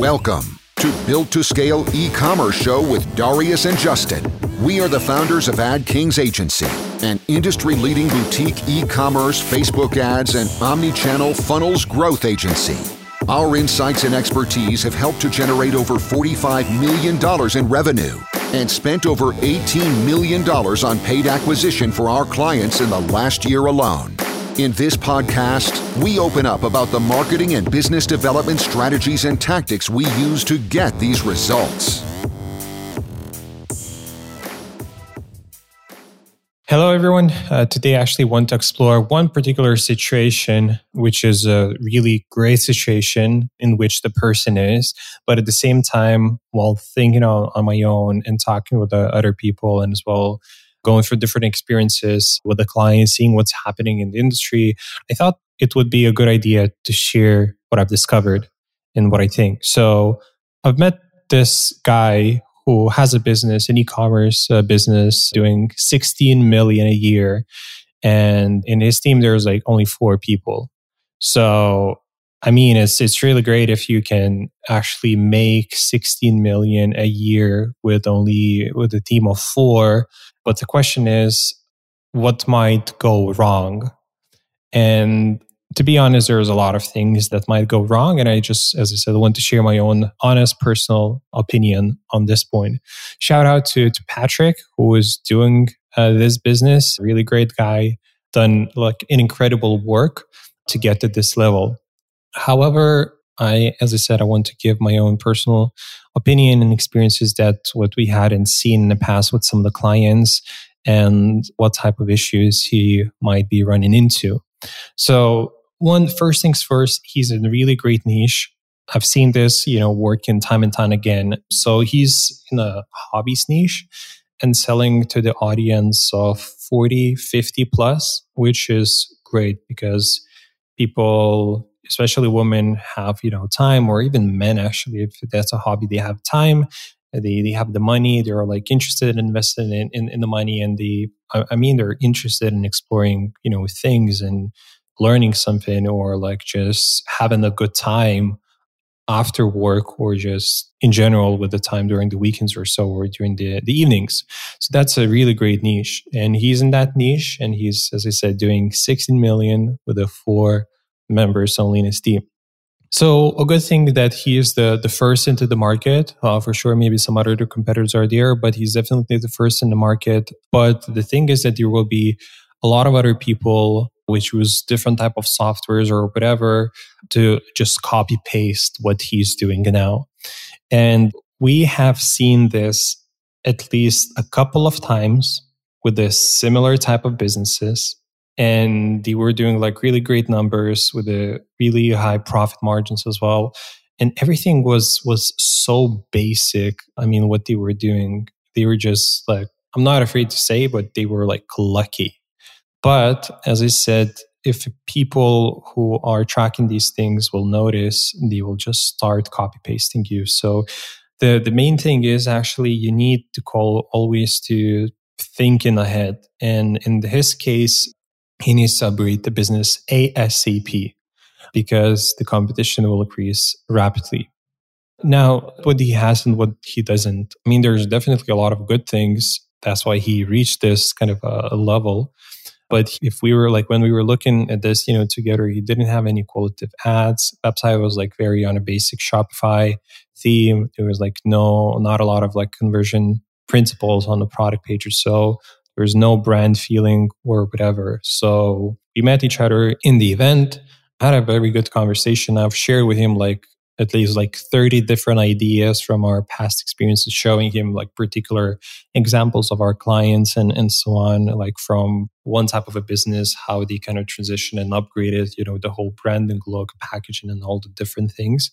Welcome to Built to Scale e-commerce show with Darius and Justin. We are the founders of Ad Kings Agency, an industry-leading boutique e-commerce, Facebook ads, and omni-channel funnels growth agency. Our insights and expertise have helped to generate over $45 million in revenue and spent over $18 million on paid acquisition for our clients in the last year alone. In this podcast, we open up about the marketing and business development strategies and tactics we use to get these results. Hello, everyone. Uh, today, I actually want to explore one particular situation, which is a really great situation in which the person is, but at the same time, while thinking on, on my own and talking with uh, other people and as well going through different experiences with the clients, seeing what's happening in the industry, I thought it would be a good idea to share what I've discovered and what I think. So I've met this guy who has a business, an e-commerce uh, business doing 16 million a year. And in his team, there's like only four people. So I mean, it's it's really great if you can actually make 16 million a year with only with a team of four but the question is, what might go wrong? And to be honest, there's a lot of things that might go wrong. And I just, as I said, want to share my own honest personal opinion on this point. Shout out to, to Patrick, who is doing uh, this business. Really great guy, done like an incredible work to get to this level. However, I, as I said, I want to give my own personal opinion and experiences that what we had and seen in the past with some of the clients and what type of issues he might be running into. So, one first things first, he's in a really great niche. I've seen this, you know, working time and time again. So he's in a hobbies niche and selling to the audience of 40, 50 plus, which is great because people especially women have you know time or even men actually if that's a hobby they have time they they have the money they're like interested in investing in, in, in the money and the I mean they're interested in exploring you know things and learning something or like just having a good time after work or just in general with the time during the weekends or so or during the, the evenings. So that's a really great niche. And he's in that niche and he's, as I said, doing 16 million with a four members only in his team. So a good thing that he is the the first into the market. Uh, for sure, maybe some other competitors are there, but he's definitely the first in the market. But the thing is that there will be a lot of other people which use different type of softwares or whatever to just copy paste what he's doing now. And we have seen this at least a couple of times with this similar type of businesses and they were doing like really great numbers with a really high profit margins as well. And everything was was so basic. I mean what they were doing they were just like i'm not afraid to say but they were like lucky. But as i said if people who are tracking these things will notice they will just start copy pasting you. So the the main thing is actually you need to call always to thinking ahead. And in his case he needs to upgrade the business ASAP because the competition will increase rapidly. Now, what he has and what he doesn't, I mean, there's definitely a lot of good things. That's why he reached this kind of a, level. But if we were like, when we were looking at this, you know, together, he didn't have any qualitative ads. Website was like very on a basic Shopify theme. There was like no, not a lot of like conversion principles on the product page or so. There's no brand feeling or whatever. So we met each other in the event, had a very good conversation. I've shared with him like at least like 30 different ideas from our past experiences, showing him like particular examples of our clients and, and so on, like from one type of a business, how they kind of transition and upgraded, you know, the whole branding look, packaging, and all the different things.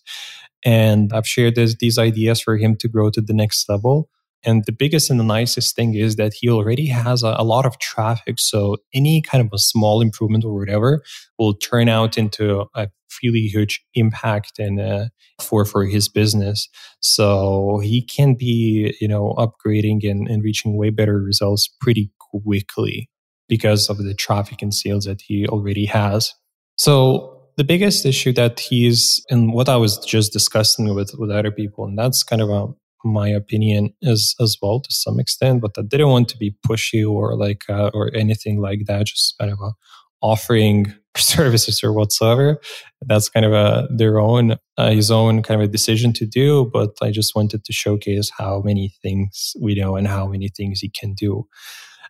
And I've shared this, these ideas for him to grow to the next level. And the biggest and the nicest thing is that he already has a, a, lot of traffic. So any kind of a small improvement or whatever will turn out into a really huge impact and uh, for for his business. So he can be you know upgrading and, and reaching way better results pretty quickly because of the traffic and sales that he already has. So the biggest issue that he's and what I was just discussing with with other people, and that's kind of a my opinion as as well to some extent, but I didn't want to be pushy or like uh, or anything like that. Just kind of offering services or whatsoever. That's kind of a their own uh, his own kind of a decision to do. But I just wanted to showcase how many things we know and how many things he can do.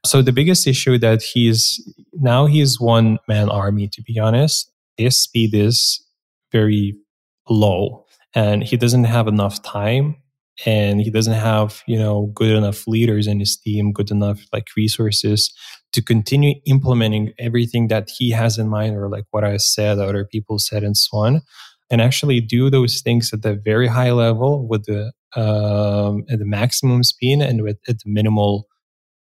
So the biggest issue that he's now he's one man army. To be honest, his speed is very low, and he doesn't have enough time and he doesn't have you know good enough leaders in his team good enough like resources to continue implementing everything that he has in mind or like what i said other people said and so on and actually do those things at the very high level with the um, at the maximum speed and with at the minimal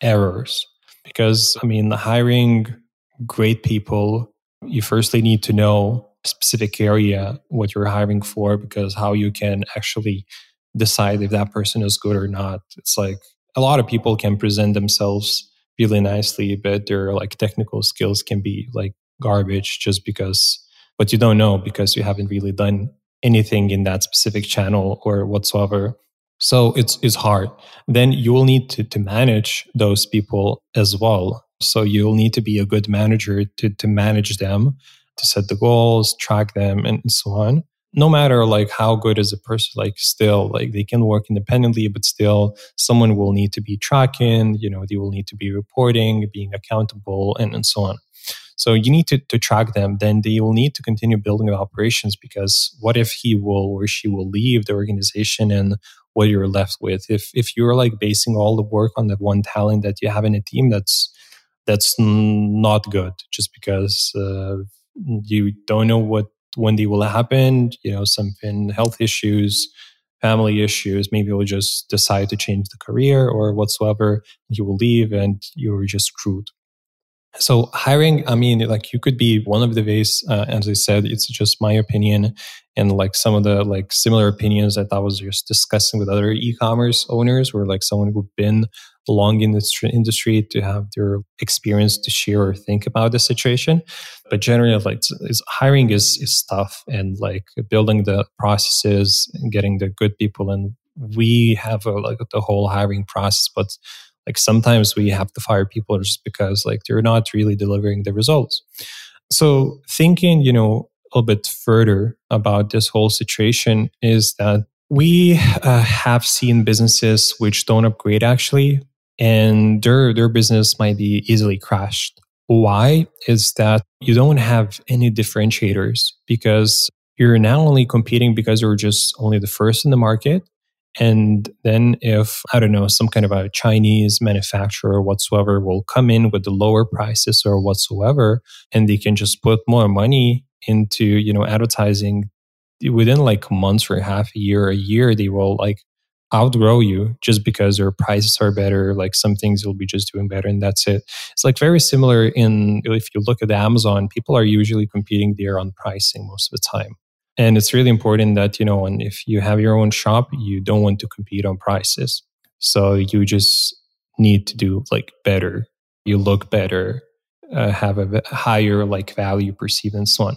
errors. Because i mean hiring great people you firstly need to know specific area what you're hiring for because how you can actually decide if that person is good or not. It's like a lot of people can present themselves really nicely, but their like technical skills can be like garbage just because, but you don't know because you haven't really done anything in that specific channel or whatsoever. So it's it's hard. Then you will need to to manage those people as well. So you'll need to be a good manager to to manage them, to set the goals, track them, and so on no matter like how good is a person like still like they can work independently but still someone will need to be tracking you know they will need to be reporting being accountable and, and so on. So you need to, to track them. Then they will need to continue building the operations because what if he will or she will leave the organization and what you're left with? If if you're like basing all the work on that one talent that you have in a team that's that's not good just because uh, you don't know what when they will happen, you know, something health issues, family issues, maybe you'll just decide to change the career or whatsoever. You will leave and you're just screwed. So hiring, I mean, like you could be one of the ways, uh, as I said, it's just my opinion and like some of the like similar opinions that I was just discussing with other e-commerce owners or like someone who've been long in the industry to have their experience to share or think about the situation. But generally, like is hiring is, is tough and like building the processes and getting the good people. And we have a, like the whole hiring process, but like sometimes we have to fire people just because like they're not really delivering the results. So thinking, you know, a little bit further about this whole situation is that we uh, have seen businesses which don't upgrade actually, and their their business might be easily crashed. Why is that you don't have any differentiators because you're now only competing because you're just only the first in the market and then if, I don't know, some kind of a Chinese manufacturer whatsoever will come in with the lower prices or whatsoever, and they can just put more money into, you know, advertising within like months or half a year, a year, they will like outgrow you just because their prices are better. Like some things you'll be just doing better and that's it. It's like very similar in if you look at Amazon, people are usually competing there on pricing most of the time. And it's really important that, you know, and if you have your own shop, you don't want to compete on prices. So you just need to do like better. You look better, uh, have a higher like value perceived and so on.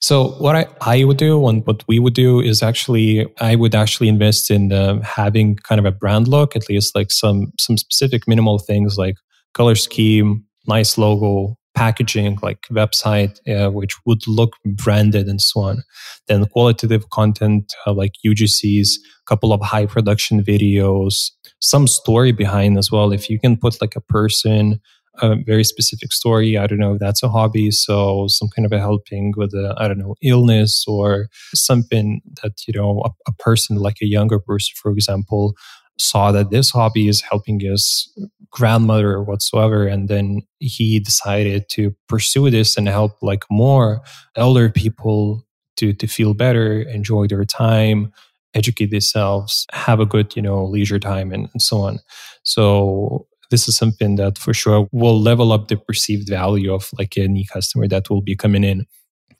So what I, I would do and what we would do is actually, I would actually invest in uh, having kind of a brand look, at least like some, some specific minimal things like color scheme, nice logo, packaging like website uh, which would look branded and so on. Then qualitative content uh, like ugcs a couple of high production videos some story behind as well. If you can put like a person a very specific story. I don't know if that's a hobby so some kind of a helping with a i don't know illness or something that you know a, a person like a younger person for example saw that this hobby is helping his grandmother or whatsoever and then he decided to pursue this and help like more elder people to to feel better enjoy their time educate themselves have a good you know leisure time and, and so on. So this is something that for sure will level up the perceived value of like any customer that will be coming in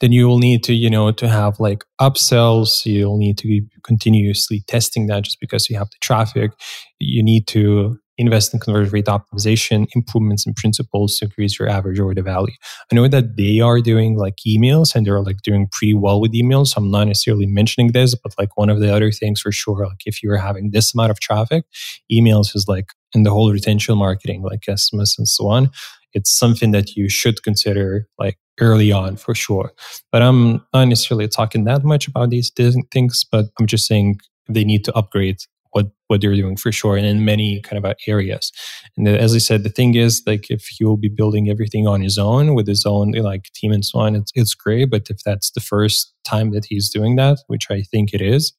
then you will need to, you know, to have like upsells. You'll need to be continuously testing that just because you have the traffic. You need to invest in conversion rate optimization, improvements in principles to increase your average order value. I know that they are doing like emails and they're like doing pretty well with emails. So I'm not necessarily mentioning this, but like one of the other things for sure, like if you're having this amount of traffic, emails is like in the whole retention marketing, like SMS and so on. It's something that you should consider like early on for sure. But I'm not necessarily talking that much about these things, but I'm just saying they need to upgrade what what they're doing for sure and in many kind of areas. And as i said the thing is like if he will be building everything on his own with his own like team and so on it's, it's great. But if that's the first time that he's doing that which i think it is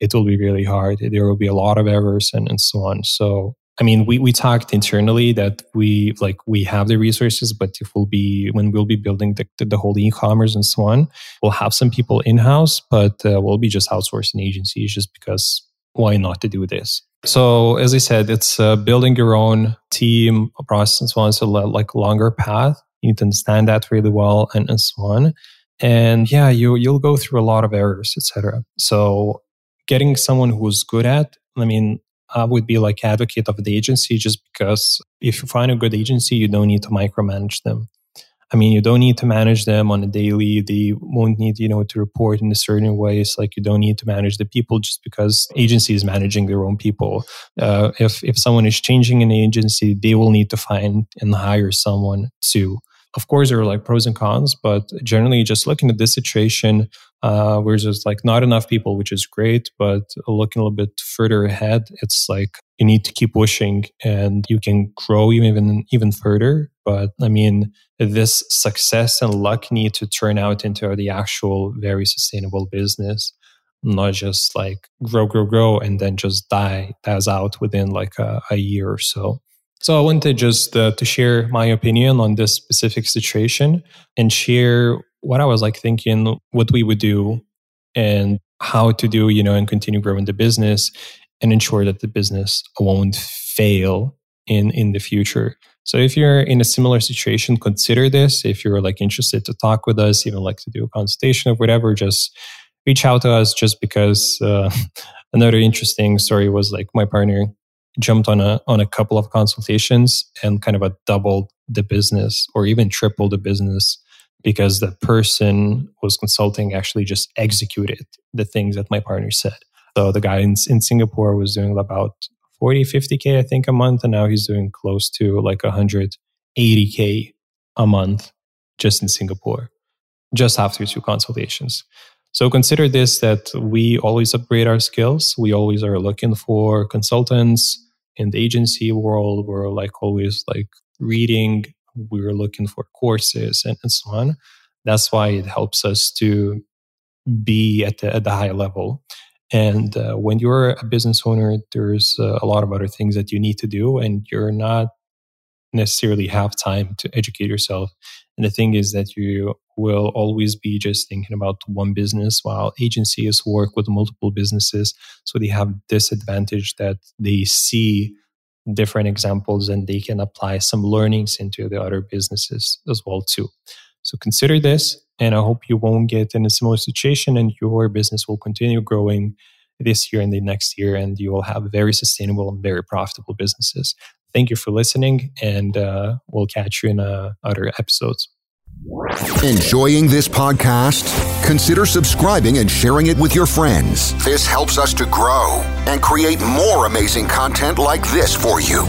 it will be really hard. There will be a lot of errors and, and so on. So I mean, we, we talked internally that we like we have the resources, but if we'll be when we'll be building the, the, the whole e-commerce and so on, we'll have some people in house, but uh, we'll be just outsourcing agencies just because why not to do this? So as I said, it's uh, building your own team process and so on. So like longer path. You need to understand that really well and, and so on. And yeah, you you'll go through a lot of errors, etc. So getting someone who's good at, I mean, I would be like advocate of the agency just because if you find a good agency, you don't need to micromanage them. I mean, you don't need to manage them on a daily. They won't need, you know, to report in a certain ways. Like you don't need to manage the people just because agency is managing their own people. Uh, if if someone is changing an agency, they will need to find and hire someone to of course, there are like pros and cons, but generally, just looking at this situation, uh, where there's like not enough people, which is great, but looking a little bit further ahead, it's like you need to keep pushing and you can grow even even further. But I mean, this success and luck need to turn out into the actual very sustainable business not just like grow, grow, grow, and then just die, dies out within like a, a year or so. So I wanted just uh, to share my opinion on this specific situation and share what I was like thinking, what we would do and how to do, you know, and continue growing the business and ensure that the business won't fail in in the future. So if you're in a similar situation, consider this. If you're like interested to talk with us, even like to do a consultation or whatever, just reach out to us just because uh, another interesting story was like my partner jumped on a on a couple of consultations and kind of a doubled the business or even tripled the business because the person was consulting actually just executed the things that my partner said. So the guy in, in Singapore was doing about 40, 50K, I think, a month. And now he's doing close to like 180K a month just in Singapore, just after two consultations. So consider this that we always upgrade our skills. We always are looking for consultants in the agency world. We're like always like reading. We're looking for courses and, and so on. That's why it helps us to be at the, at the high level. And uh, when you're a business owner, there's uh, a lot of other things that you need to do, and you're not necessarily have time to educate yourself. And the thing is that you will always be just thinking about one business while agencies work with multiple businesses. So they have this advantage that they see different examples and they can apply some learnings into the other businesses as well too. So consider this and I hope you won't get in a similar situation and your business will continue growing this year and the next year and you will have very sustainable and very profitable businesses. Thank you for listening, and uh, we'll catch you in uh, other episodes. Enjoying this podcast? Consider subscribing and sharing it with your friends. This helps us to grow and create more amazing content like this for you.